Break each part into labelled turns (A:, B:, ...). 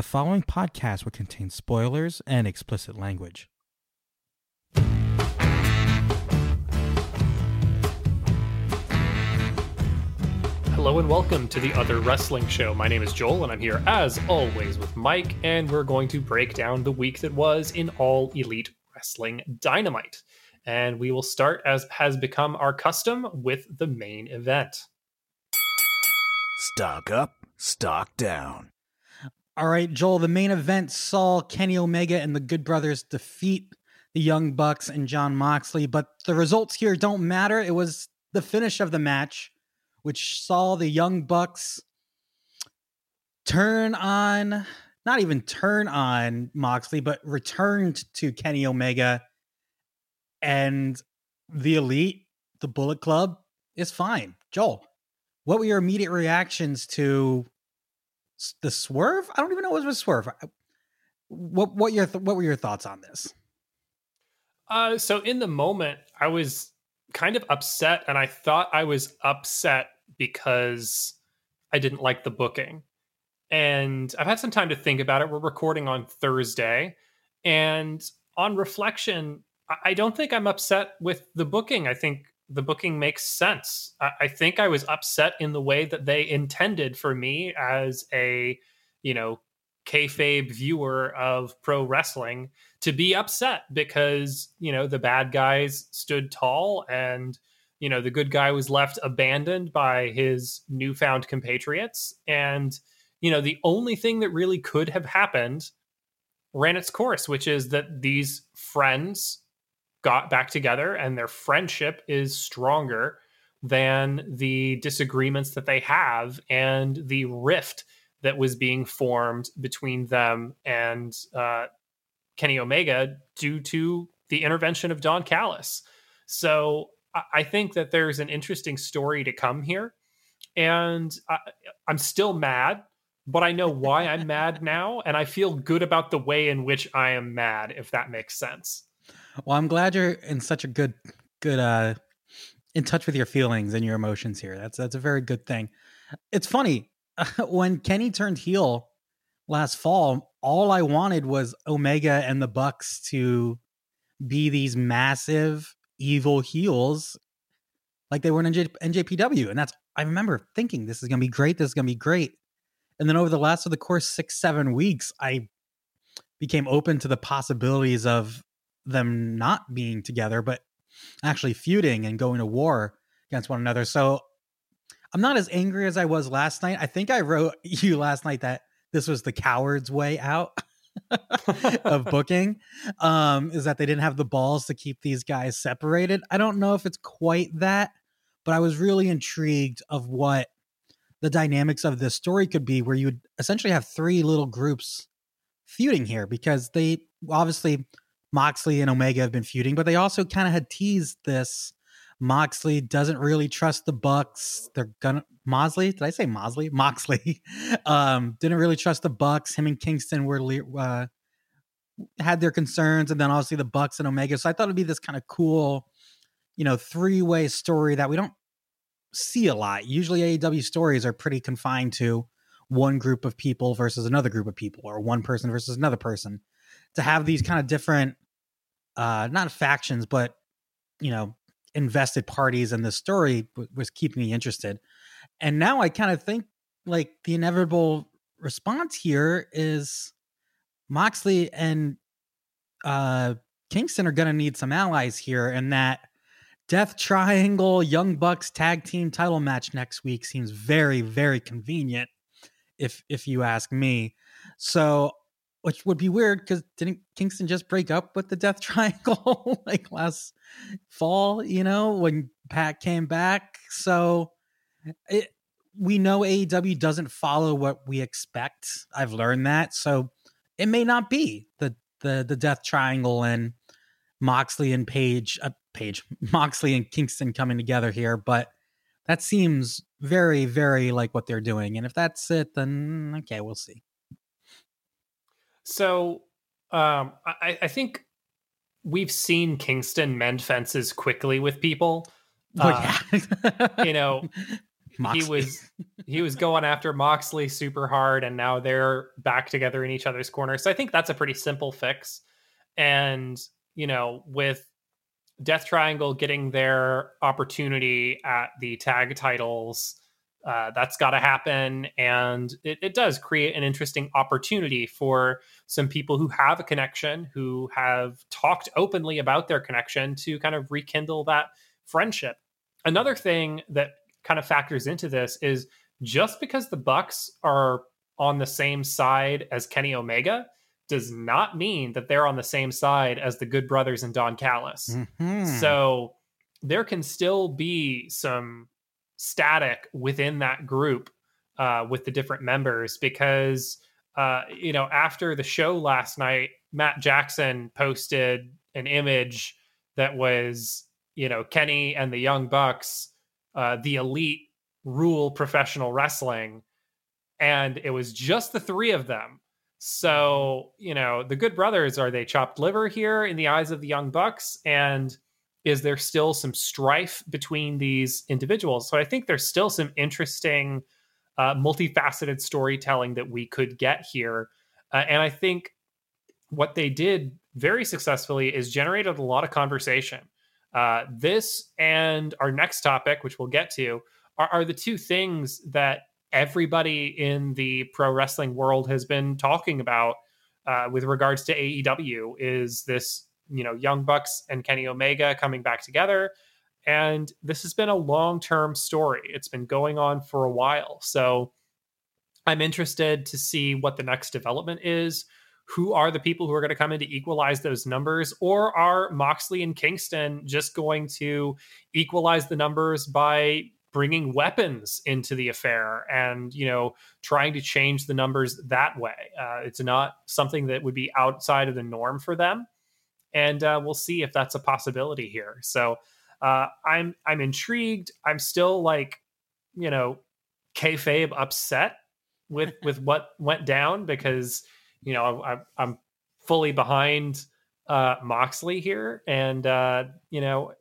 A: The following podcast will contain spoilers and explicit language.
B: Hello and welcome to the Other Wrestling Show. My name is Joel, and I'm here as always with Mike, and we're going to break down the week that was in All Elite Wrestling Dynamite. And we will start, as has become our custom, with the main event.
C: Stock up, stock down.
A: All right, Joel, the main event saw Kenny Omega and the Good Brothers defeat the Young Bucks and Jon Moxley, but the results here don't matter. It was the finish of the match, which saw the Young Bucks turn on, not even turn on Moxley, but returned to Kenny Omega and the Elite, the Bullet Club is fine. Joel, what were your immediate reactions to the swerve? I don't even know what was a swerve. What what your th- what were your thoughts on this?
B: Uh, so in the moment, I was kind of upset, and I thought I was upset because I didn't like the booking. And I've had some time to think about it. We're recording on Thursday, and on reflection, I don't think I'm upset with the booking. I think the booking makes sense. I, I think I was upset in the way that they intended for me as a, you know, kayfabe viewer of pro wrestling to be upset because you know the bad guys stood tall and you know the good guy was left abandoned by his newfound compatriots and you know the only thing that really could have happened ran its course which is that these friends got back together and their friendship is stronger than the disagreements that they have and the rift that was being formed between them and uh, Kenny Omega due to the intervention of Don Callis. So I think that there's an interesting story to come here. And I, I'm still mad, but I know why I'm mad now. And I feel good about the way in which I am mad, if that makes sense.
A: Well, I'm glad you're in such a good, good, uh, in touch with your feelings and your emotions here. That's that's a very good thing. It's funny when Kenny turned heel last fall. All I wanted was Omega and the Bucks to be these massive evil heels, like they were in NJ, NJPW, and that's I remember thinking this is gonna be great. This is gonna be great. And then over the last of the course six seven weeks, I became open to the possibilities of them not being together, but actually feuding and going to war against one another. So I'm not as angry as I was last night. I think I wrote you last night that this was the coward's way out of booking. Um, is that they didn't have the balls to keep these guys separated. I don't know if it's quite that, but I was really intrigued of what the dynamics of this story could be, where you would essentially have three little groups feuding here because they obviously Moxley and Omega have been feuding, but they also kind of had teased this. Moxley doesn't really trust the Bucks. They're gonna Mosley. Did I say Mosley? Moxley um, didn't really trust the Bucks. Him and Kingston were uh, had their concerns, and then obviously the Bucks and Omega. So I thought it'd be this kind of cool, you know, three way story that we don't see a lot. Usually AEW stories are pretty confined to one group of people versus another group of people, or one person versus another person. To have these kind of different uh, not factions, but you know, invested parties in the story w- was keeping me interested. And now I kind of think like the inevitable response here is Moxley and uh, Kingston are going to need some allies here, and that Death Triangle Young Bucks tag team title match next week seems very, very convenient, if if you ask me. So which would be weird because didn't Kingston just break up with the Death Triangle like last fall? You know, when PAC came back. So it, we know AEW doesn't follow what we expect. I've learned that, so it may not be the the the Death Triangle and Moxley and Page, uh, Page Moxley and Kingston coming together here, but that seems very very like what they're doing. And if that's it, then okay, we'll see.
B: So um, I, I, think we've seen Kingston mend fences quickly with people.
A: Oh, uh,
B: yeah. you know,
A: Moxley.
B: he was he was going after Moxley super hard, and now they're back together in each other's corner. So I think that's a pretty simple fix. And you know, with Death Triangle getting their opportunity at the tag titles, uh, that's got to happen, and it, it does create an interesting opportunity for some people who have a connection, who have talked openly about their connection, to kind of rekindle that friendship. Another thing that kind of factors into this is just because the Bucks are on the same side as Kenny Omega does not mean that they're on the same side as the Good Brothers and Don Callis.
A: Mhm.
B: So there can still be some static within that group uh, with the different members because, uh, you know, after the show last night, Matt Jackson posted an image that was, you know, Kenny and the Young Bucks, uh, the elite rule professional wrestling. And it was just the three of them. So, you know, the good brothers are they chopped liver here in the eyes of the Young Bucks? And is there still some strife between these individuals? So I think there's still some interesting, uh, multifaceted storytelling that we could get here. Uh, and I think what they did very successfully is generated a lot of conversation. Uh, this and our next topic, which we'll get to, are, are the two things that everybody in the pro wrestling world has been talking about uh, with regards to AEW. Is this you know Young Bucks and Kenny Omega coming back together? And this has been a long term story. It's been going on for a while. So I'm interested to see what the next development is. Who are the people who are going to come in to equalize those numbers? Or are Moxley and Kingston just going to equalize the numbers by bringing weapons into the affair and you know trying to change the numbers that way uh, it's not something that would be outside of the norm for them and uh, we'll see if that's a possibility here. So uh, i'm i'm intrigued. I'm still like you know kayfabe upset with with what went down because you know I, i'm fully behind uh moxley here. And uh you know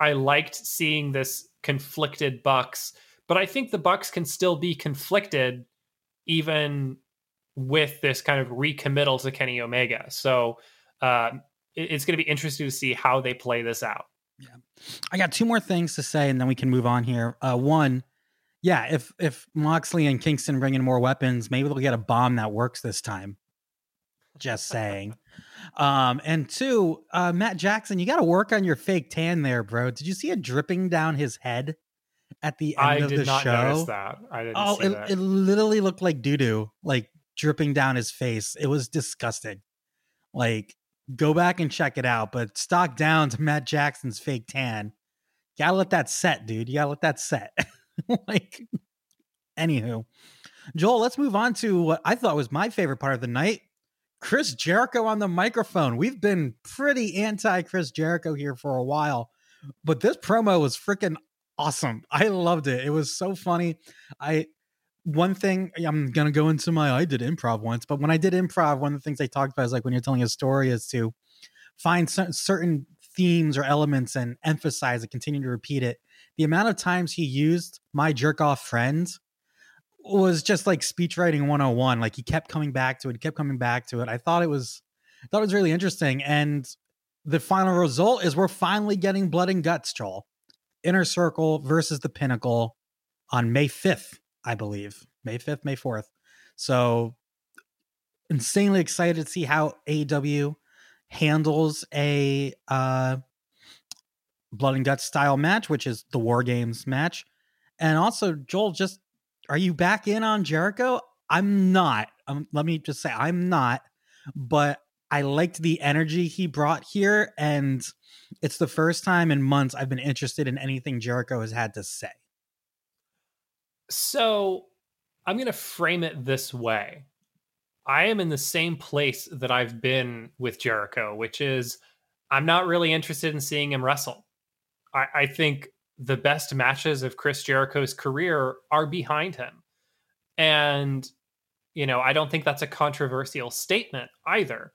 B: i liked seeing this conflicted Bucks, but I think the Bucks can still be conflicted even with this kind of recommittal to Kenny Omega. So uh, it's going to be interesting to see how they play this out.
A: Yeah, I got two more things to say, and then we can move on here. Uh, one, yeah, if if Moxley and Kingston bring in more weapons, maybe they'll get a bomb that works this time. Just saying. um, and two, uh, Matt Jackson, you got to work on your fake tan there, bro. Did you see it dripping down his head at the end
B: I
A: of the show?
B: notice that. I didn't
A: Oh,
B: see
A: it,
B: that.
A: it literally looked like doo doo, like dripping down his face. It was disgusting. Like, go back and check it out. But stock down to Matt Jackson's fake tan. Gotta let that set, dude. You gotta let that set. like, anywho, Joel, let's move on to what I thought was my favorite part of the night. Chris Jericho on the microphone. We've been pretty anti Chris Jericho here for a while, but this promo was freaking awesome. I loved it. It was so funny. I one thing I'm gonna go into my I did improv once, but when I did improv, one of the things they talked about is like when you're telling a story is to find cer- certain themes or elements and emphasize it, continue to repeat it. The amount of times he used my jerk off friend was just like speech writing 101. Like he kept coming back to it, kept coming back to it. I thought it was thought it was really interesting. And the final result is we're finally getting blood and guts, Joel. Inner Circle versus the Pinnacle on May 5th, I believe. May 5th, May 4th. So insanely excited to see how AEW handles a uh blood and guts style match, which is the War Games match. And also, Joel, just are you back in on Jericho? I'm not. Um, let me just say I'm not, but I liked the energy he brought here, and it's the first time in months I've been interested in anything Jericho has had to say.
B: So I'm going to frame it this way. I am in the same place that I've been with Jericho, which is I'm not really interested in seeing him wrestle. I, I think the best matches of Chris Jericho's career are behind him. And, you know, I don't think that's a controversial statement either.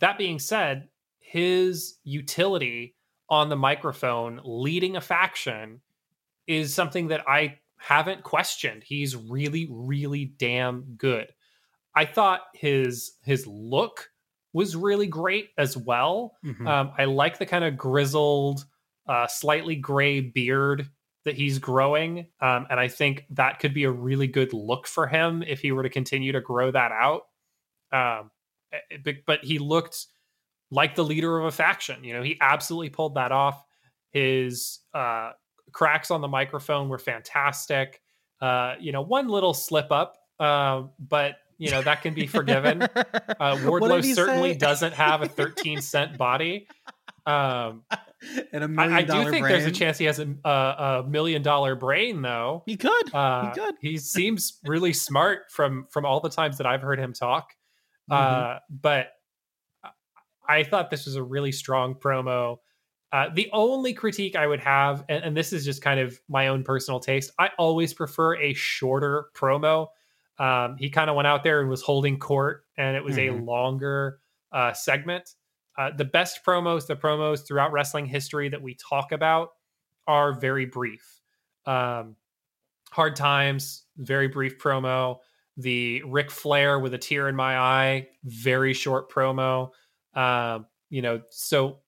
B: That being said, his utility on the microphone leading a faction is something that I haven't questioned. He's really, really damn good. I thought his his look was really great as well.
A: Mhm.
B: Um, I like the kind of grizzled, uh, slightly gray beard that he's growing, um, and I think that could be a really good look for him if he were to continue to grow that out. Um, eh, but, but he looked like the leader of a faction. You know, he absolutely pulled that off. His uh, cracks on the microphone were fantastic. Uh, you know, one little slip up, uh, but you know that can be forgiven. Uh, Wardlow certainly
A: say?
B: doesn't have a 13 cent body. Um,
A: and a
B: I,
A: million
B: I do
A: dollar
B: think there's a chance he has a, a, a million dollar brain, though.
A: He could.
B: Uh,
A: could.
B: He seems really smart from from all the times that I've heard him talk.
A: Mhm.
B: Uh, but I thought this was a really strong promo. Uh, the only critique I would have, and, and this is just kind of my own personal taste, I always prefer a shorter promo. Um, he kind of went out there and was holding court, and it was a
A: Mhm.
B: longer uh, segment. Uh, the best promos, the promos throughout wrestling history that we talk about, are very brief. Um, Hard Times, very brief promo. The Ric Flair with a tear in my eye, very short promo. Um, you know, so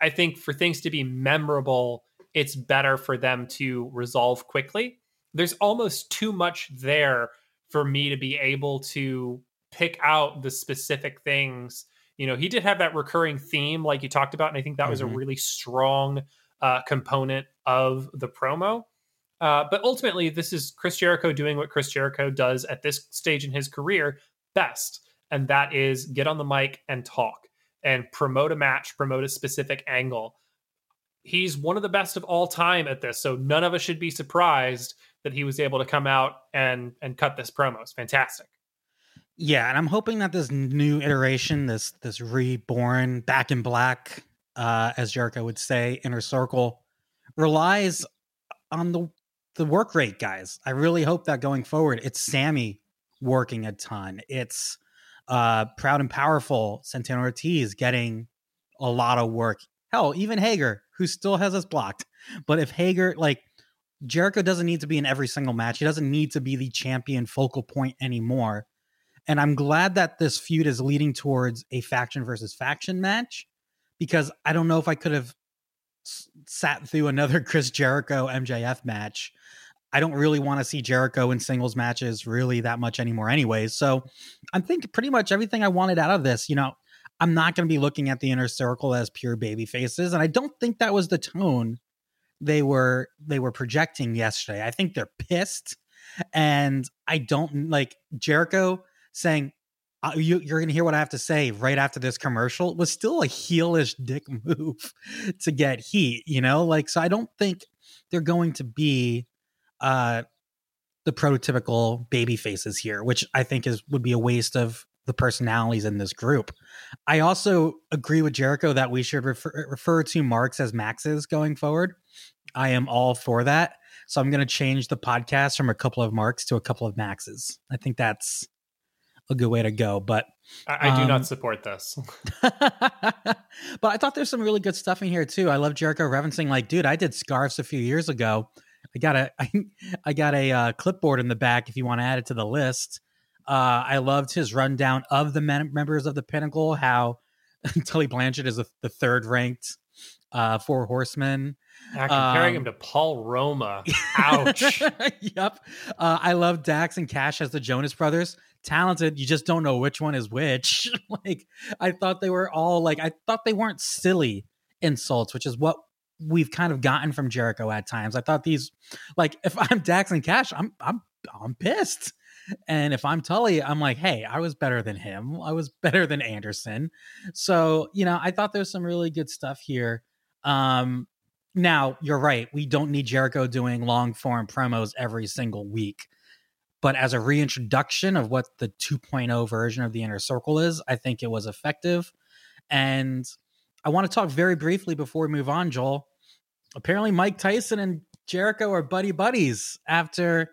B: I, think for things to be memorable, it's better for them to resolve quickly. There's almost too much there for me to be able to pick out the specific things. You know, he did have that recurring theme, like you talked about, and I think that was a
A: Mhm.
B: really strong uh, component of the promo. Uh, but ultimately, this is Chris Jericho doing what Chris Jericho does at this stage in his career best, and that is get on the mic and talk and promote a match, promote a specific angle. He's one of the best of all time at this, so none of us should be surprised that he was able to come out and and cut this promo. It's fantastic.
A: Yeah, and I'm hoping that this new iteration, this this reborn back in black, uh, as Jericho would say, inner circle, relies on the the work rate guys. I really hope that going forward, it's Sammy working a ton. It's uh proud and powerful Santana Ortiz getting a lot of work. Hell, even Hager, who still has us blocked. But if Hager like Jericho doesn't need to be in every single match. He doesn't need to be the champion focal point anymore. And I'm glad that this feud is leading towards a faction versus faction match because I don't know if I could have sat through another Chris Jericho MJF match. I don't really want to see Jericho in singles matches really that much anymore, anyways. So I'm thinking pretty much everything I wanted out of this. You know, I'm not going to be looking at the inner circle as pure baby faces, and I don't think that was the tone they were they were projecting yesterday. I think they're pissed, and I don't like Jericho saying. Uh, you, you're gonna hear what I have to say right after this commercial was still a heelish dick move to get heat, you know. Like, so I don't think they're going to be uh the prototypical baby faces here, which I think is would be a waste of the personalities in this group. I also agree with Jericho that we should refer, refer to Marks as Maxes going forward. I am all for that. So I'm going to change the podcast from a couple of Marks to a couple of Maxes. I think that's a good way to go. But
B: I, I do
A: Um,
B: not support this.
A: but I thought there's some really good stuff in here too. I love Jericho referencing like, dude, I did scarves a few years ago. I got a I, I got a uh, clipboard in the back if you want to add it to the list. Uh, I loved his rundown of the men- members of the Pinnacle. How Tully Blanchard is the, the third ranked uh, four horsemen.
B: Yeah, comparing
A: Um,
B: him to Paul Roma. Ouch.
A: yep. Uh, I love Dax and Cash as the Jonas Brothers. Talented. You just don't know which one is which. like I thought they were all like I thought they weren't silly insults, which is what we've kind of gotten from Jericho at times. I thought these like if I'm Dax and Cash, I'm I'm I'm pissed. And if I'm Tully, I'm like, hey, I was better than him. I was better than Anderson. So, you know, I thought there's some really good stuff here. Um, now, you're right. We don't need Jericho doing long form promos every single week. But as a reintroduction of what the 2.0 version of the inner circle is, I think it was effective. And I want to talk very briefly before we move on, Joel. Apparently, Mike Tyson and Jericho are buddy buddies after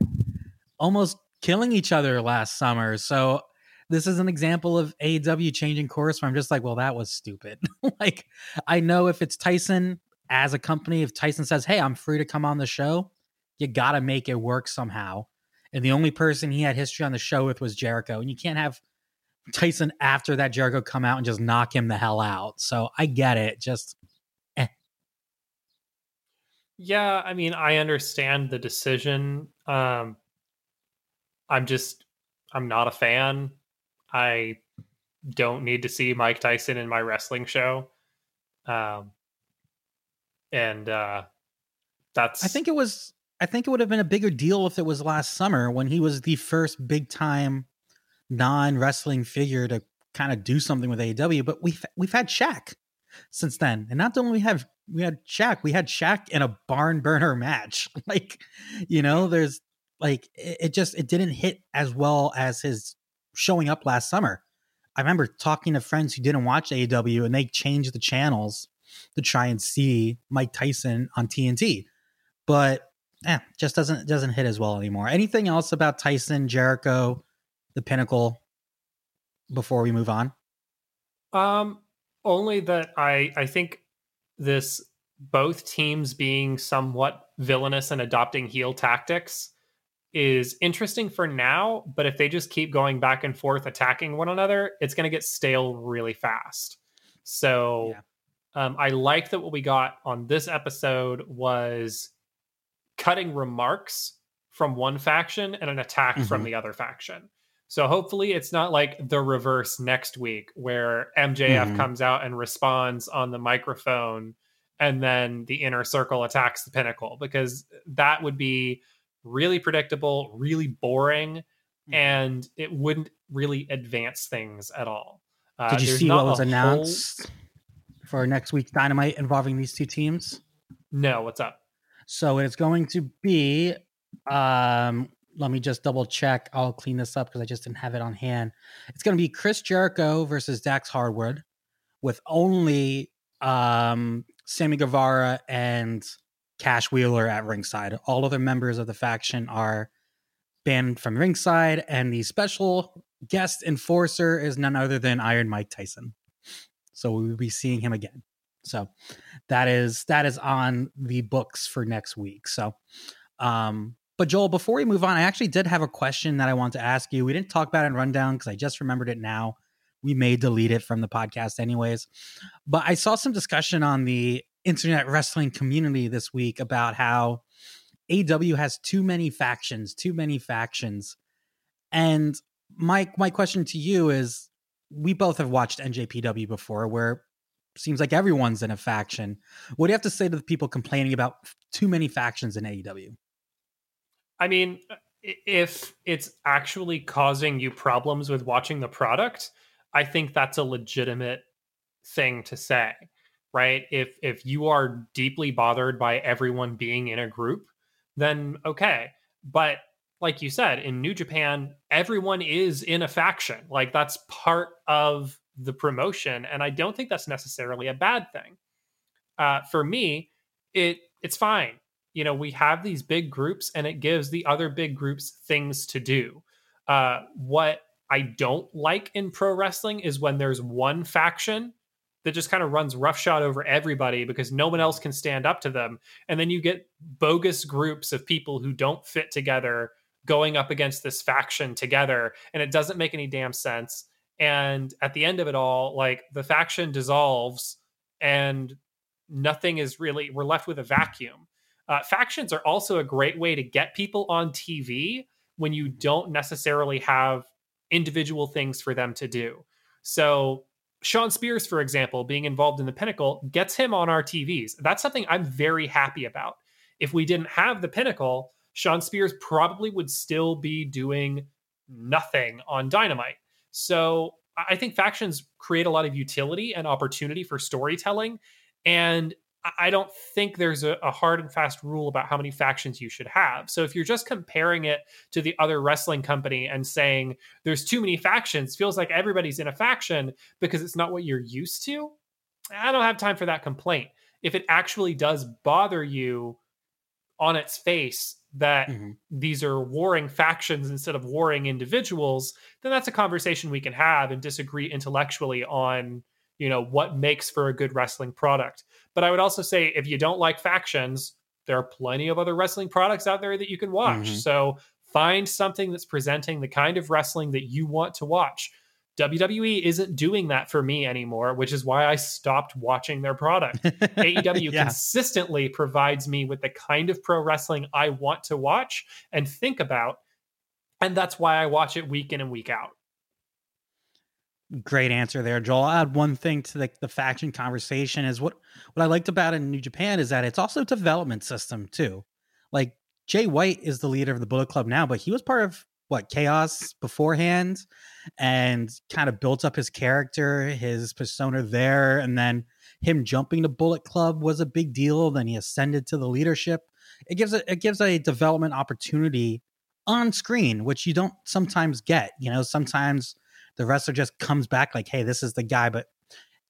A: almost killing each other last summer. So this is an example of AEW changing course where I'm just like, well, that was stupid. like, I know if it's Tyson as a company, if Tyson says, hey, I'm free to come on the show, You got to make it work somehow. And the only person he had history on the show with was Jericho. And you can't have Tyson after that Jericho come out and just knock him the hell out. So I get it. Just.
B: Yeah, I mean, I understand the decision. Um I'm just I'm not a fan. I don't need to see Mike Tyson in my wrestling show. Um and uh that's
A: I think it was I think it would have been a bigger deal if it was last summer when he was the first big time non wrestling figure to kind of do something with AEW. But we've we've had Shaq since then, and not only we have we had Shaq, we had Shaq in a barn burner match. like, you know, there's like it, it just it didn't hit as well as his showing up last summer. I remember talking to friends who didn't watch AEW and they changed the channels to try and see Mike Tyson on TNT. But eh, just doesn't doesn't hit as well anymore. Anything else about Tyson, Jericho, the pinnacle before we move on?
B: Um, only that I I think this both teams being somewhat villainous and adopting heel tactics is interesting for now, but if they just keep going back and forth attacking one another, it's going to get stale really fast. So yeah. um, I like that what we got on this episode was cutting remarks from one faction and an attack mm-hmm. from the other faction. So hopefully it's not like the reverse next week where MJF mm-hmm. comes out and responds on the microphone and then the inner circle attacks the pinnacle because that would be really predictable, really boring, mm-hmm. and it wouldn't really advance things at all.
A: Uh, Did you see what was announced whole... for next week's Dynamite involving these two teams?
B: No, what's up?
A: So it's going to be um let me just double check. I'll clean this up because I just didn't have it on hand. It's going to be Chris Jericho versus Dax Harwood with only um Sammy Guevara and Cash Wheeler at ringside. All other members of the faction are banned from ringside, and the special guest enforcer is none other than Iron Mike Tyson. So we will be seeing him again. So that is that is on the books for next week. So um but Joel, before we move on, I actually did have a question that I want to ask you. We didn't talk about it in rundown because I just remembered it now. We may delete it from the podcast anyways. But I saw some discussion on the internet wrestling community this week about how AW has too many factions, too many factions. And my my question to you is we both have watched NJPW before where seems like everyone's in a faction. What do you have to say to the people complaining about too many factions in AEW?
B: I mean, if it's actually causing you problems with watching the product, I think that's a legitimate thing to say, right? If if you are deeply bothered by everyone being in a group, then okay. But like you said, in New Japan, everyone is in a faction. Like that's part of the promotion, and I don't think that's necessarily a bad thing. Uh, for me, it it's fine. You know, we have these big groups, and it gives the other big groups things to do. Uh, what I don't like in pro wrestling is when there's one faction that just kind of runs roughshod over everybody because no one else can stand up to them. And then you get bogus groups of people who don't fit together going up against this faction together. And it doesn't make any damn sense. And at the end of it all, like the faction dissolves and nothing is really, we're left with a vacuum. Uh, factions are also a great way to get people on TV when you don't necessarily have individual things for them to do. So, Shawn Spears, for example, being involved in the Pinnacle gets him on our TVs. That's something I'm very happy about. If we didn't have the Pinnacle, Shawn Spears probably would still be doing nothing on Dynamite. So I think factions create a lot of utility and opportunity for storytelling. And I don't think there's a, a, hard and fast rule about how many factions you should have. So if you're just comparing it to the other wrestling company and saying there's too many factions, feels like everybody's in a faction because it's not what you're used to, I don't have time for that complaint. If it actually does bother you on its face, that mm-hmm. these are warring factions instead of warring individuals, then that's a conversation we can have and disagree intellectually on, you know, what makes for a good wrestling product. But I would also say if you don't like factions, there are plenty of other wrestling products out there that you can watch.
A: Mhm.
B: So find something that's presenting the kind of wrestling that you want to watch. WWE isn't doing that for me anymore, which is why I stopped watching their product. AEW
A: yeah.
B: consistently provides me with the kind of pro wrestling I want to watch and think about. And that's why I watch it week in and week out.
A: Great answer there, Joel. I'll add one thing to the, the faction conversation is what what I liked about in New Japan is that it's also a development system too. Like Jay White is the leader of the Bullet Club now, but he was part of what Chaos beforehand and kind of built up his character, his persona there, and then him jumping to Bullet Club was a big deal. Then he ascended to the leadership. It gives a, it gives a development opportunity on screen, which you don't sometimes get. You know, sometimes the wrestler just comes back like, hey, this is the guy. But,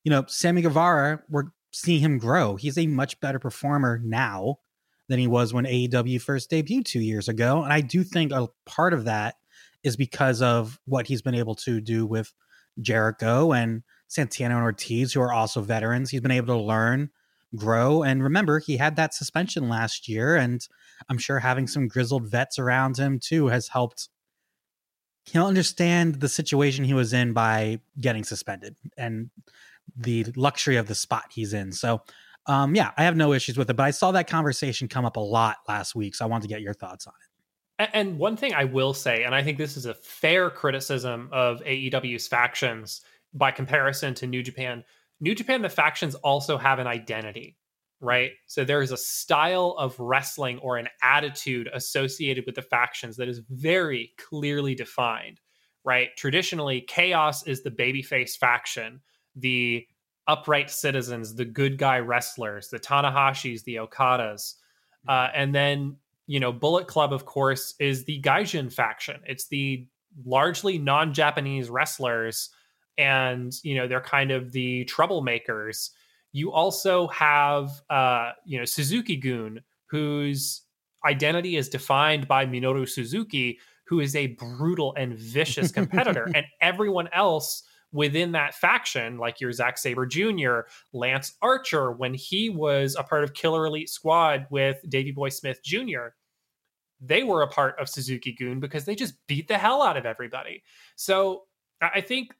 A: you know, Sammy Guevara, we're seeing him grow. He's a much better performer now than he was when AEW first debuted two years ago. And I do think a part of that is because of what he's been able to do with Jericho and Santana and Ortiz, who are also veterans. He's been able to learn, grow. And remember, he had that suspension last year. And I'm sure having some grizzled vets around him too has helped he'll understand the situation he was in by getting suspended and the luxury of the spot he's in. So, um, yeah, I have no issues with it, but I saw that conversation come up a lot last week. So I wanted to get your thoughts on it.
B: And one thing I will say, and I think this is a fair criticism of AEW's factions by comparison to New Japan, New Japan, the factions also have an identity, right? So there is a style of wrestling or an attitude associated with the factions that is very clearly defined, right? Traditionally, Chaos is the babyface faction, the upright citizens, the good guy wrestlers, the Tanahashis, the Okadas. Uh, and then, you know, Bullet Club, of course, is the Gaijin faction. It's the largely non Japanese wrestlers, and, you know, they're kind of the troublemakers. You also have, uh, you know, Suzuki-gun, whose identity is defined by Minoru Suzuki, who is a brutal and vicious competitor. and everyone else within that faction, like your Zack Sabre Jr., Lance Archer, when he was a part of Killer Elite Squad with Davy Boy Smith Jr., they were a part of Suzuki-gun because they just beat the hell out of everybody. So I think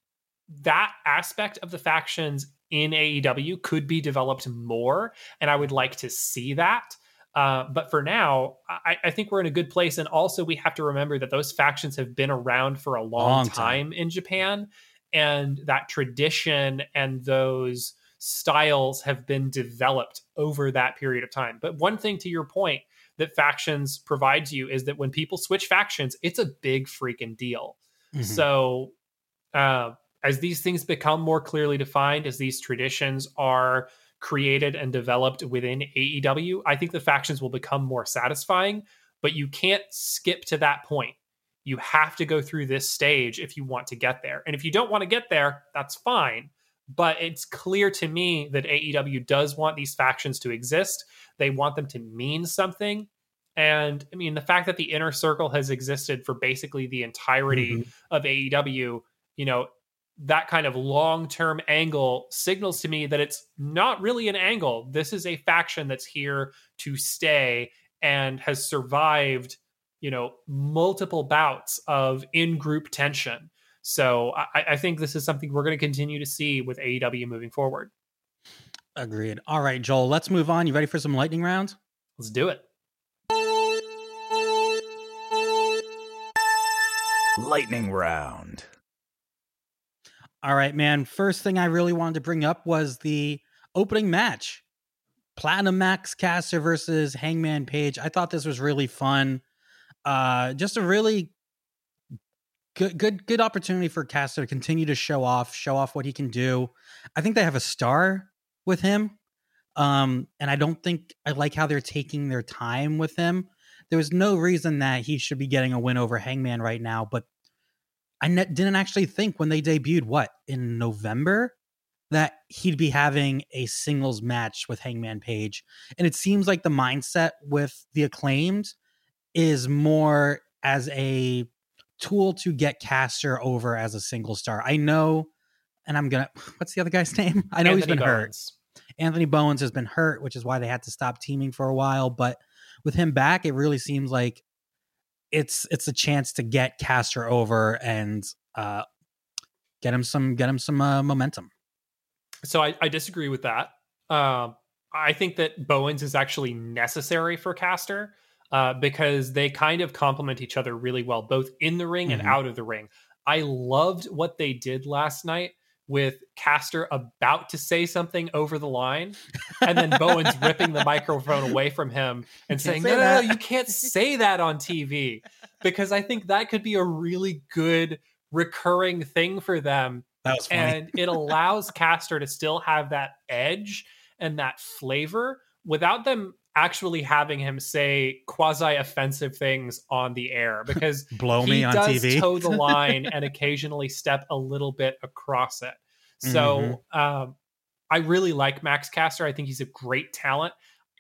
B: that aspect of the factions in AEW could be developed more, and I would like to see that. Uh, but for now, I, I think we're in a good place. And also, we have to remember that those factions have been around for a long,
A: Long
B: time
A: time.
B: in Japan, and that tradition and those styles have been developed over that period of time. But one thing to your point that factions provides you is that when people switch factions, it's a big freaking deal.
A: Mhm.
B: So, uh, as these things become more clearly defined, as these traditions are created and developed within AEW, I think the factions will become more satisfying. But you can't skip to that point. You have to go through this stage if you want to get there. And if you don't want to get there, that's fine. But it's clear to me that AEW does want these factions to exist. They want them to mean something. And I mean, the fact that the inner circle has existed for basically the entirety
A: Mhm.
B: of AEW, you know, that kind of long term angle signals to me that it's not really an angle. This is a faction that's here to stay and has survived, you know, multiple bouts of in group tension. So I, I think this is something we're going to continue to see with AEW moving forward.
A: Agreed. All right, Joel, let's move on. You ready for some lightning rounds?
B: Let's do it.
C: Lightning round.
A: All right, man. First thing I really wanted to bring up was the opening match. Platinum Max Caster versus Hangman Page. I thought this was really fun. Uh just a really good good good opportunity for Caster to continue to show off, show off what he can do. I think they have a star with him. Um and I don't think I like how they're taking their time with him. There was no reason that he should be getting a win over Hangman right now, but I ne- didn't actually think when they debuted what in November that he'd be having a singles match with Hangman Page. And it seems like the mindset with the acclaimed is more as a tool to get Caster over as a single star. I know, and I'm gonna what's the other guy's name? I know he's been hurt. Anthony Bowens has been hurt, which is why they had to stop teaming for a while. But with him back, it really seems like it's it's a chance to get Caster over and uh, get him some get him some uh, momentum.
B: So I, I disagree with that. Um, I think that Bowens is actually necessary for Caster uh, because they kind of complement each other really well, both in the ring mm-hmm. and out of the ring. I loved what they did last night with Caster about to say something over the line, and then Bowens ripping the microphone away from him and saying, say no, no, no, you can't say that on TV. Because I think that could be a really good recurring thing for them. And it allows Caster to still have that edge and that flavor without them actually having him say quasi offensive things on the air because
A: blow me on
B: does
A: TV.
B: toe the line and occasionally step a little bit across it. So mm-hmm. um, I really like Max Caster. I think he's a great talent.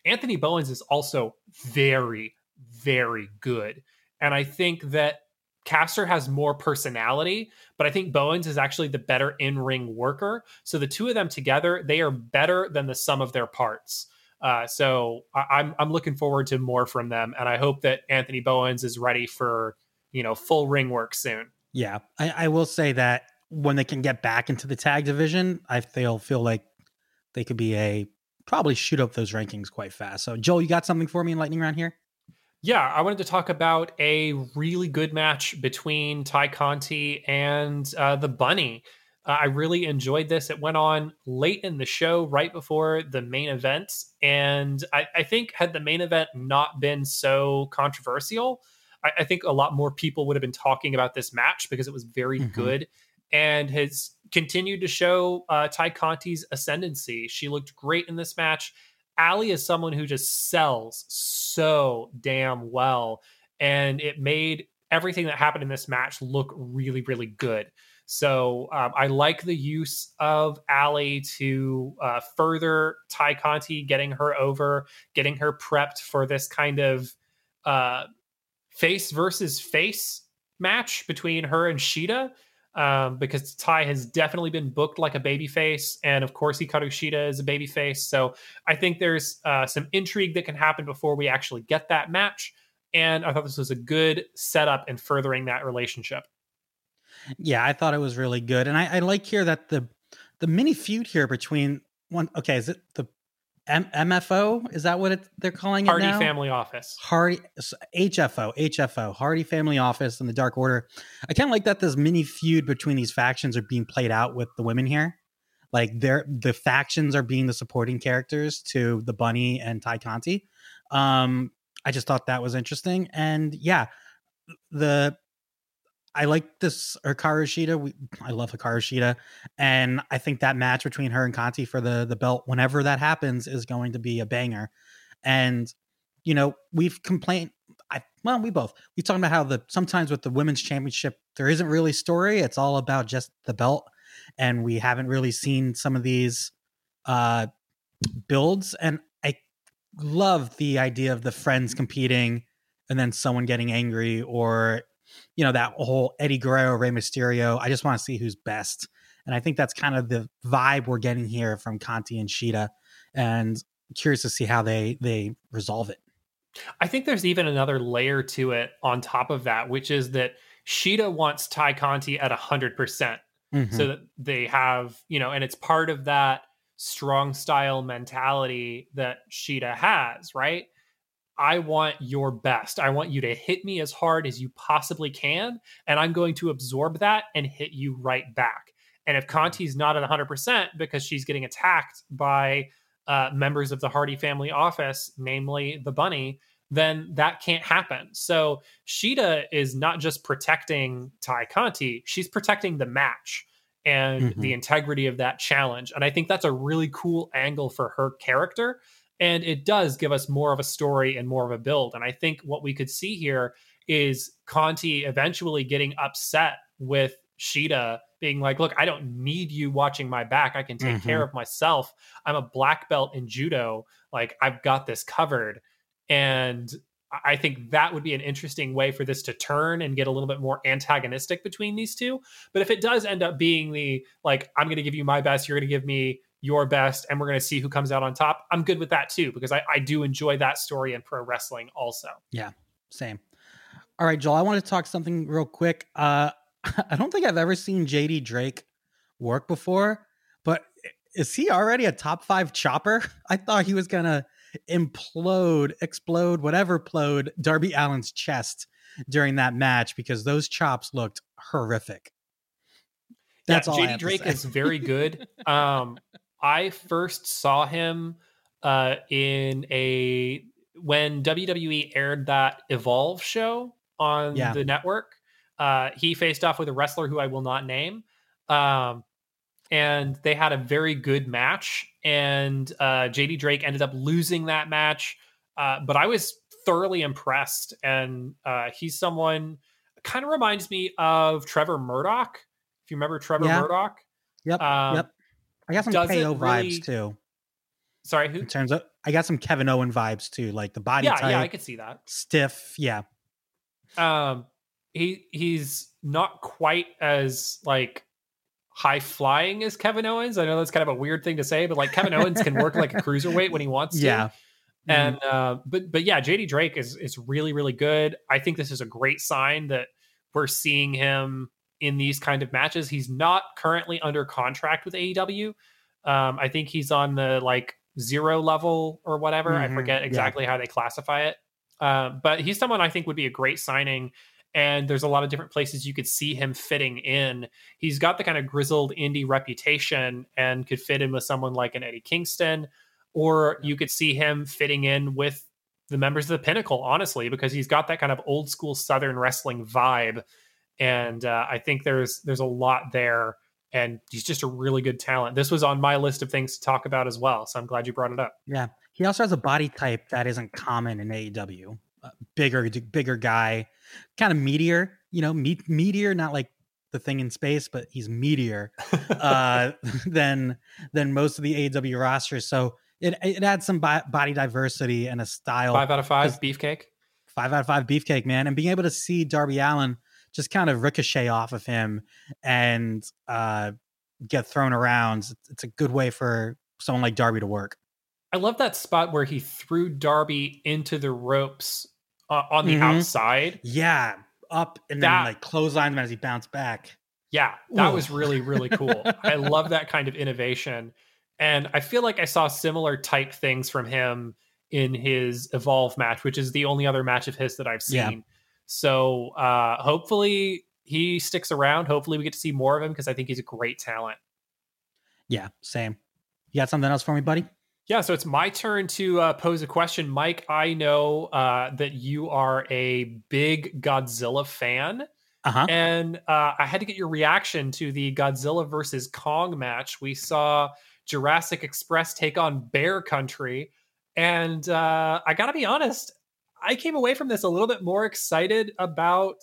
B: Anthony Bowens is also very, very good. And I think that Caster has more personality, but I think Bowens is actually the better in ring worker. So the two of them together, they are better than the sum of their parts. Uh, so I, I'm I'm looking forward to more from them, and I hope that Anthony Bowens is ready for you know full ring work soon.
A: Yeah, I, I will say that when they can get back into the tag division, I feel feel like they could be a probably shoot up those rankings quite fast. So Joel, you got something for me in lightning round here?
B: Yeah, I wanted to talk about a really good match between Tay Conti and uh, the Bunny. Uh, I really enjoyed this. It went on late in the show, right before the main event. And I, I think, had the main event not been so controversial, I, I, think a lot more people would have been talking about this match because it was very mm-hmm. good and has continued to show uh, Tay Conti's ascendancy. She looked great in this match. Allie is someone who just sells so damn well. And it made everything that happened in this match look really, really good. So um, I like the use of Allie to uh, further Tay Conti, getting her over, getting her prepped for this kind of uh, face versus face match between her and Shida. Um, because Tay has definitely been booked like a babyface, and of course Hikaru Shida is a babyface. So I think there's uh, some intrigue that can happen before we actually get that match. And I thought this was a good setup in furthering that relationship.
A: Yeah, I thought it was really good, and I, I like here that the the mini feud here between one. Okay, is it the M- MFO? Is that what it, they're calling
B: Hardy
A: it Hardy
B: Family Office.
A: Hardy HFO, HFO, Hardy Family Office, and the Dark Order. I kind of like that this mini feud between these factions are being played out with the women here. Like they're the factions are being the supporting characters to the Bunny and Tay Conti. Um, I just thought that was interesting, and yeah, the I like this Hikaru Shida. We, I love Hikaru Shida, and I think that match between her and Conti for the the belt, whenever that happens, is going to be a banger. And you know, we've complained. I well, we both we talking about how the sometimes with the women's championship there isn't really story. It's all about just the belt, and we haven't really seen some of these uh builds. And I love the idea of the friends competing, and then someone getting angry or you know, that whole Eddie Guerrero, Rey Mysterio. I just want to see who's best. And I think that's kind of the vibe we're getting here from Conti and Shida. And curious to see how they they resolve it.
B: I think there's even another layer to it on top of that, which is that Shida wants Tay Conti at 100%. percent mm hmm So that they have, you know, and it's part of that strong style mentality that Shida has, right? I want your best. I want you to hit me as hard as you possibly can. And I'm going to absorb that and hit you right back. And if Conti's not at 100% because she's getting attacked by uh, members of the Hardy family office, namely the bunny, then that can't happen. So Shida is not just protecting Tay Conti, she's protecting the match and mm-hmm. the integrity of that challenge. And I think that's a really cool angle for her character and it does give us more of a story and more of a build. And I think what we could see here is Conti eventually getting upset with Shida being like, look, I don't need you watching my back. I can take mm-hmm. care of myself. I'm a black belt in judo. Like, I've got this covered. And I think that would be an interesting way for this to turn and get a little bit more antagonistic between these two. But if it does end up being the like, I'm going to give you my best, you're going to give me your best, and we're going to see who comes out on top. I'm good with that too because I, I do enjoy that story in pro wrestling also.
A: Yeah, same. All right, Joel, I want to talk something real quick. Uh, I don't think I've ever seen JD Drake work before, but is he already a top five chopper? I thought he was gonna implode, explode, whatever plode Darby Allin's chest during that match because those chops looked horrific.
B: That's yeah, all. JD Drake is very good. Um, I first saw him uh, in a when WWE aired that Evolve show on yeah. the network. Uh, he faced off with a wrestler who I will not name. Um, and they had a very good match. And uh, JD Drake ended up losing that match. Uh, but I was thoroughly impressed. And uh, he's someone kind of reminds me of Trevor Murdoch. If you remember Trevor yeah. Murdoch.
A: Yep. Um, yep. I got some KO really... vibes too.
B: Sorry, who?
A: In terms of, I got some Kevin Owen vibes too, like the body
B: yeah,
A: type.
B: Yeah, I could see that.
A: Stiff, yeah.
B: Um, he he's not quite as like high flying as Kevin Owens. I know that's kind of a weird thing to say, but like Kevin Owens can work like a cruiserweight when he wants to.
A: Yeah.
B: And uh, but but yeah, JD Drake is is really really good. I think this is a great sign that we're seeing him in these kind of matches. He's not currently under contract with AEW. Um, I think he's on the like zero level or whatever. Mm-hmm. I forget exactly yeah. how they classify it. Uh, but he's someone I think would be a great signing and there's a lot of different places you could see him fitting in. He's got the kind of grizzled indie reputation and could fit in with someone like an Eddie Kingston, or you could see him fitting in with the members of the Pinnacle, honestly, because he's got that kind of old school Southern wrestling vibe, and uh, I think there's there's a lot there. And he's just a really good talent. This was on my list of things to talk about as well. So I'm glad you brought it up.
A: Yeah. He also has a body type that isn't common in AEW. bigger, bigger guy, kind of meteor, you know, me- meteor, not like the thing in space, but he's meteor uh, than than most of the AEW rosters. So it it adds some bi- body diversity and a style.
B: Five out of five beefcake.
A: Five out of five beefcake, man, and being able to see Darby Allin just kind of ricochet off of him and uh, get thrown around. It's a good way for someone like Darby to work.
B: I love that spot where he threw Darby into the ropes uh, on the mm-hmm. outside.
A: Yeah, up and that, then like clothesline him as he bounced back.
B: Yeah, that Ooh. was really really cool. I love that kind of innovation, and I feel like I saw similar type things from him in his Evolve match, which is the only other match of his that I've seen. Yeah. So uh, hopefully he sticks around. Hopefully we get to see more of him because I think he's a great talent.
A: Yeah, same. You got something else for me, buddy?
B: Yeah, so it's my turn to uh, pose a question. Mike, I know uh, that you are a big Godzilla fan. Uh-huh. And uh, I had to get your reaction to the Godzilla versus Kong match. We saw Jurassic Express take on Bear Country. And uh, I got to be honest, I came away from this a little bit more excited about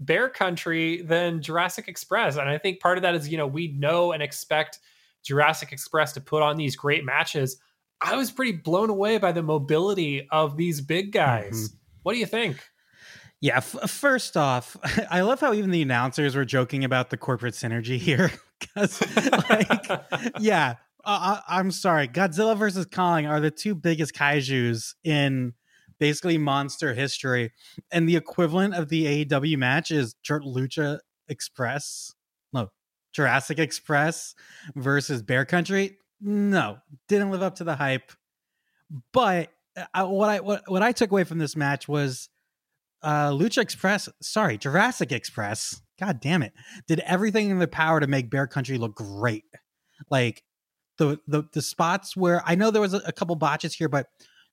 B: Bear Country than Jurassic Express. And I think part of that is, you know, we know and expect Jurassic Express to put on these great matches. I was pretty blown away by the mobility of these big guys. Mm-hmm. What do you think?
A: Yeah, f- first off, I love how even the announcers were joking about the corporate synergy here. Because, like, yeah, uh, I'm sorry, Godzilla versus Kong are the two biggest kaiju's in basically monster history, and the equivalent of the AEW match is Lucha Express, no, Jurassic Express versus Bear Country no, didn't live up to the hype. But uh, I, what I what, what I took away from this match was uh Lucha Express, sorry, Jurassic Express. God damn it. Did everything in their power to make Bear Country look great. Like the the the spots where I know there was a, a couple botches here, but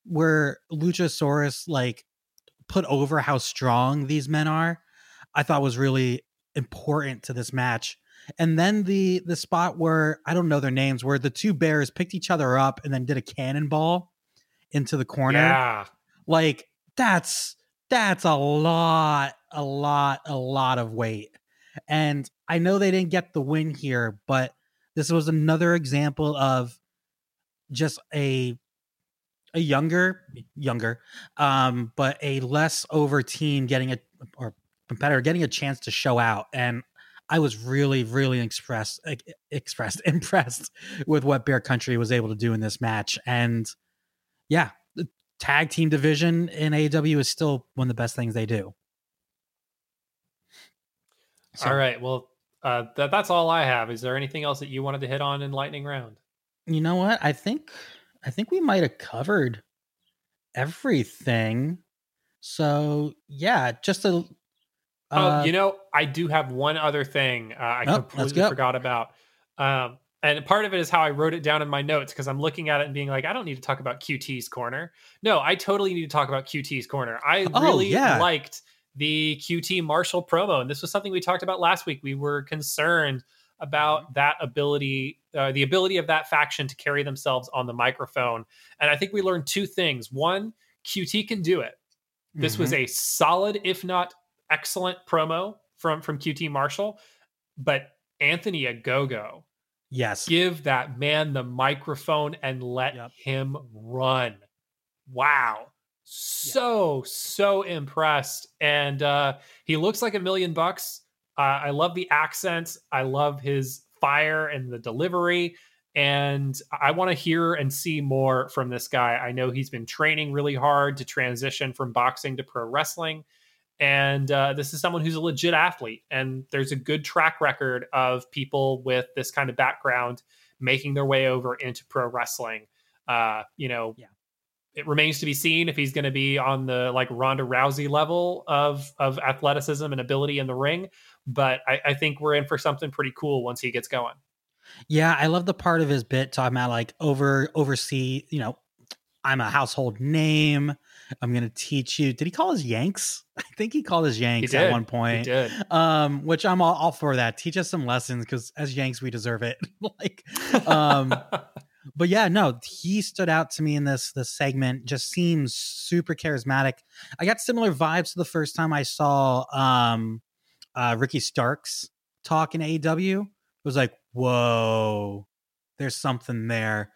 A: where Luchasaurus like put over how strong these men are, I thought was really important to this match and then the the spot where I don't know their names, where the two bears picked each other up and then did a cannonball into the corner.
B: Yeah,
A: like that's that's a lot, a lot, a lot of weight. And I know they didn't get the win here, but this was another example of just a a younger younger um but a less over team getting a or competitor getting a chance to show out and I was really, really expressed, expressed, impressed with what Bear Country was able to do in this match. And yeah, the tag team division in AEW is still one of the best things they do.
B: So, all right. Well, uh, that, that's all I have. Is there anything else that you wanted to hit on in lightning round?
A: You know what? I think I think we might have covered everything. So yeah, just a.
B: Oh, uh, oh, you know, I do have one other thing uh, I oh, completely forgot about. Um, and part of it is how I wrote it down in my notes because I'm looking at it and being like, I don't need to talk about QT's corner. No, I totally need to talk about QT's corner. I oh, really yeah. liked the QT Marshall promo. And this was something we talked about last week. We were concerned about mm-hmm. that ability, uh, the ability of that faction to carry themselves on the microphone. And I think we learned two things. One, QT can do it. This mm-hmm. was a solid, if not excellent, promo from from QT Marshall. But Anthony Ogogo,
A: yes,
B: give that man the microphone and let yep. him run. Wow so yeah. so impressed and uh he looks like a million bucks uh, i love the accent i love his fire and the delivery and i want to hear and see more from this guy i know he's been training really hard to transition from boxing to pro wrestling and uh, this is someone who's a legit athlete and there's a good track record of people with this kind of background making their way over into pro wrestling uh, you know yeah it remains to be seen if he's going to be on the like Ronda Rousey level of of athleticism and ability in the ring. But I, I think we're in for something pretty cool once he gets going.
A: Yeah, I love the part of his bit talking about like over oversee. You know, I'm a household name. I'm gonna teach you. Did he call us Yanks? I think he called us Yanks at one point.
B: He did.
A: Um, which I'm all, all for that. Teach us some lessons because as Yanks we deserve it. like, um, but yeah, no, he stood out to me in this this segment. Just seems super charismatic. I got similar vibes to the first time I saw um, uh, Ricky Starks talk in AEW. It was like, whoa, there's something there.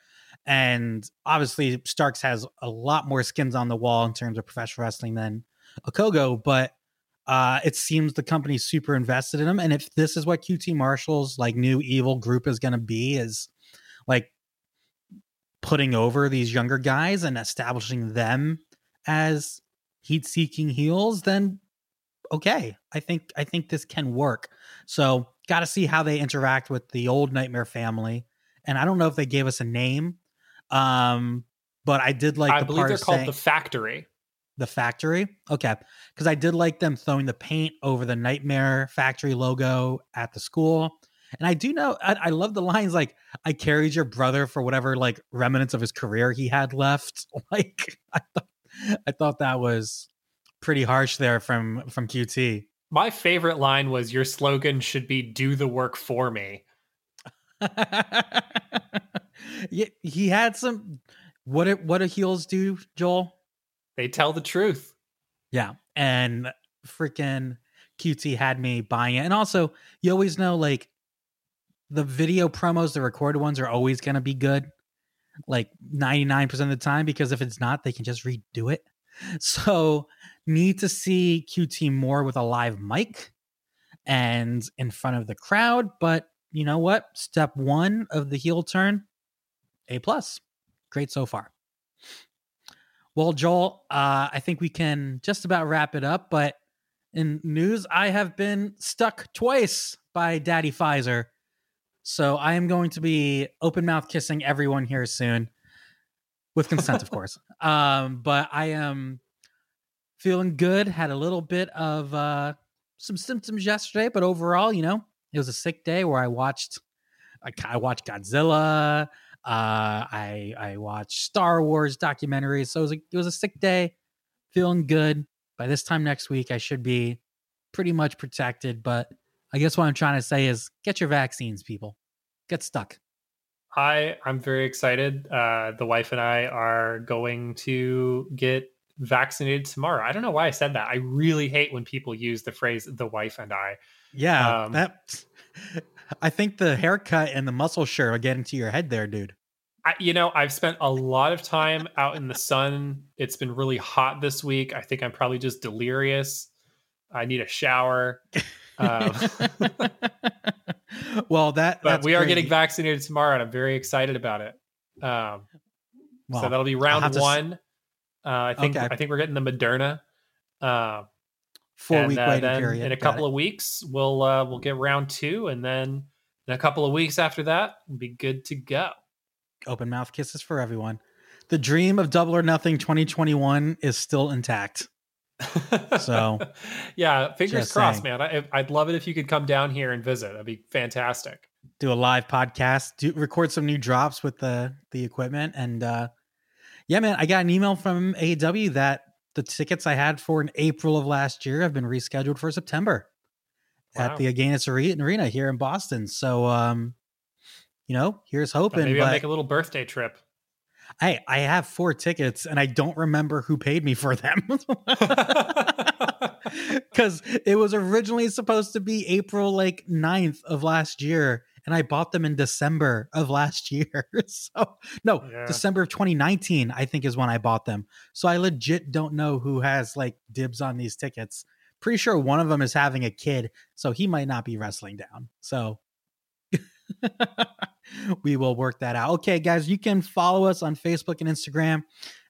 A: And obviously, Starks has a lot more skins on the wall in terms of professional wrestling than Ogogo, but uh, it seems the company's super invested in him. And if this is what QT Marshall's like new evil group is going to be, is like putting over these younger guys and establishing them as heat seeking heels, then okay, I think I think this can work. So got to see how they interact with the old Nightmare family. And I don't know if they gave us a name, um, but I did like.
B: I
A: the
B: believe they're
A: called
B: the Factory.
A: The Factory, okay, because I did like them throwing the paint over the Nightmare Factory logo at the school. And I do know I, I, love the lines like "I carried your brother for whatever like remnants of his career he had left." Like I thought, I thought that was pretty harsh there from from QT.
B: My favorite line was "Your slogan should be do the work for me."
A: yeah, he had some. What it, what do heels do, Joel?
B: They tell the truth.
A: Yeah, and freaking QT had me buying it. And also, you always know like the video promos, the recorded ones, are always going to be good, like 99% of the time, because if it's not, they can just redo it. So, need to see QT more with a live mic and in front of the crowd. But you know what? Step one of the heel turn, A plus. Great so far. Well, Joel, uh, I think we can just about wrap it up. But in news, I have been stuck twice by Daddy Pfizer. So I am going to be open mouth kissing everyone here soon, with consent, of course. Um, but I am feeling good. Had a little bit of uh, some symptoms yesterday, but overall, you know, it was a sick day where I watched. I, I watched Godzilla. Uh, I I watched Star Wars documentaries. So it was a, it was a sick day. Feeling good. By this time next week, I should be pretty much protected. But I guess what I'm trying to say is get your vaccines, people get stuck.
B: Hi, I'm very excited. Uh, the wife and I are going to get vaccinated tomorrow. I don't know why I said that. I really hate when people use the phrase "the wife and I."
A: Yeah, um, that. I think the haircut and the muscle shirt are getting to your head there, dude.
B: I, you know, I've spent a lot of time out in the sun. It's been really hot this week. I think I'm probably just delirious. I need a shower. Um,
A: well, that
B: but we are getting vaccinated tomorrow, and I'm very excited about it. Um,
A: Well,
B: so that'll be round
A: have to s-
B: one. Uh, I think
A: Okay.
B: I think we're getting the Moderna. Uh,
A: four
B: and,
A: week
B: uh,
A: waiting period.
B: In a couple of weeks, we'll uh, we'll get round two, and then in a couple of weeks after that, we'll be good to go.
A: open mouth kisses for everyone. The dream of Double or Nothing 2021 is still intact. So,
B: yeah, fingers crossed,
A: saying.
B: man. I, I'd love it if you could come down here and visit. That'd be fantastic.
A: Do a live podcast, do record some new drops with the the equipment, and uh yeah, man, I got an email from AW that the tickets I had for in April of last year have been rescheduled for September
B: Wow.
A: at the Agganis Are- Arena here in Boston. So, um, you know, here's
B: But
A: hoping.
B: maybe I'll make a little birthday trip.
A: Hey, I have four tickets and I don't remember who paid me for them. Because it was originally supposed to be April like 9th of last year. And I bought them in December of last year. So, no,
B: Yeah.
A: December of 2019, I think is when I bought them. So I legit don't know who has like dibs on these tickets. Pretty sure one of them is having a kid. So he might not be wrestling down. So we will work that out. Okay, guys, you can follow us on Facebook and Instagram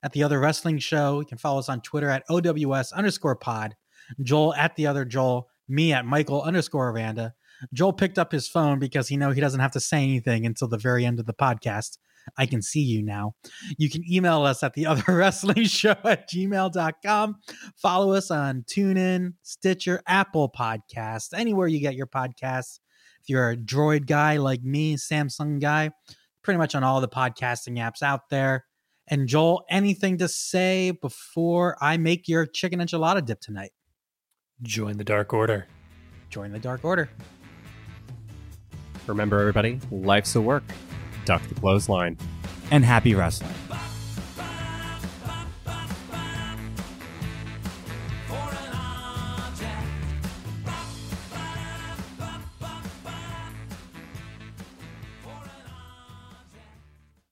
A: at the other wrestling show. You can follow us on Twitter at OWS underscore pod. Joel at the other Joel, me at Michael underscore Randa. Joel picked up his phone because he know he doesn't have to say anything until the very end of the podcast. I can see you now. You can email us at the other wrestling show at gmail.com. Follow us on TuneIn, Stitcher, Apple Podcasts, anywhere you get your podcasts. If you're a Droid guy like me, Samsung guy, pretty much on all the podcasting apps out there. And Joel, anything to say before I make your chicken enchilada dip tonight?
B: Join the Dark Order.
A: Join the Dark Order.
D: Remember, everybody, life's a work. Duck the clothesline.
A: And happy wrestling.